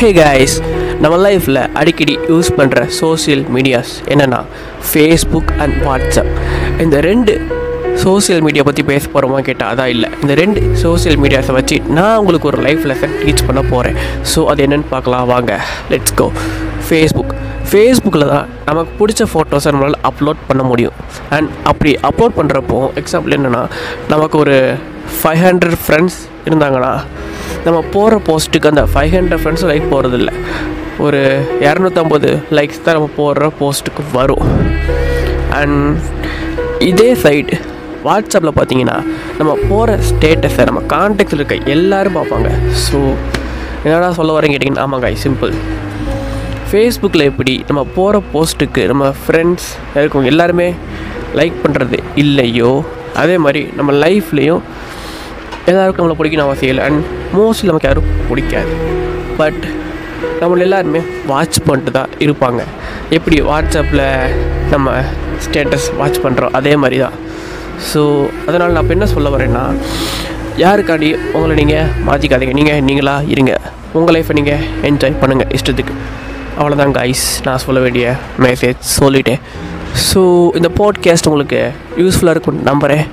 Hey guys நம்ம லைஃப்பில் அடிக்கடி யூஸ் பண்ணுற சோஷியல் மீடியாஸ் என்னென்னா ஃபேஸ்புக் அண்ட் வாட்ஸ்அப் இந்த ரெண்டு சோஷியல் மீடியா பற்றி பேச போகிறோமா கேட்டால் அதான் இல்லை. இந்த ரெண்டு சோஷியல் மீடியாஸை வச்சு நான் உங்களுக்கு ஒரு லைஃப் லெசன் டீச் பண்ண போகிறேன் ஸோ அது என்னென்னு பார்க்கலாம். வாங்க லெட்ஸ் கோ ஃபேஸ்புக் ஃபேஸ்புக்கில் தான் நமக்கு பிடிச்ச ஃபோட்டோஸை நம்மளால் அப்லோட் பண்ண முடியும். அண்ட் அப்படி அப்லோட் பண்ணுறப்போ எக்ஸாம்பிள் என்னென்னா நமக்கு ஒரு ஃபைவ் ஹண்ட்ரட் ஃப்ரெண்ட்ஸ் இருந்தாங்கன்னா நம்ம போகிற போஸ்ட்டுக்கு அந்த ஃபைவ் ஹண்ட்ரட் ஃப்ரெண்ட்ஸும் லைக் போகிறதில்ல ஒரு இரநூத்தம்பது லைக்ஸ் தான் நம்ம போடுற போஸ்ட்டுக்கு வரும். அண்ட் இதே சைடு வாட்ஸ்அப்பில் பார்த்தீங்கன்னா நம்ம போகிற ஸ்டேட்டஸை நம்ம கான்டாக்டில் இருக்க எல்லோரும் பார்ப்பாங்க. ஸோ என்னடா சொல்ல வரேன் கேட்டிங்கன்னா ஆமாங்க சிம்பிள் ஃபேஸ்புக்கில் எப்படி நம்ம போகிற போஸ்ட்டுக்கு நம்ம ஃப்ரெண்ட்ஸ் இருக்கவங்க எல்லாருமே லைக் பண்ணுறது இல்லையோ அதே மாதிரி நம்ம லைஃப்லேயும் எல்லாருக்கும் நம்மளை பிடிக்கணும் அவசியம் இல்லை. அண்ட் மோஸ்ட்லி நமக்கு யாரும் பிடிக்காது. பட் நம்மள எல்லாருமே வாட்ச் பண்ணிட்டு தான் இருப்பாங்க. எப்படி வாட்ஸ்அப்பில் நம்ம ஸ்டேட்டஸ் வாட்ச் பண்ணுறோம் அதே மாதிரி தான் ஸோ அதனால் நான் இப்போ என்ன சொல்ல வரேன்னா யாருக்காண்டி உங்களை நீங்கள் மாற்றிக்காதீங்க நீங்கள் நீங்களாக இருங்க உங்கள் லைஃப்பை நீங்கள் என்ஜாய் பண்ணுங்கள் இஷ்டத்துக்கு. அவ்வளோதான் கைஸ் நான் சொல்ல வேண்டிய மெசேஜ் சொல்லிட்டேன். ஸோ இந்த பாட்காஸ்ட் உங்களுக்கு யூஸ்ஃபுல்லாக இருக்கும் நம்புகிறேன்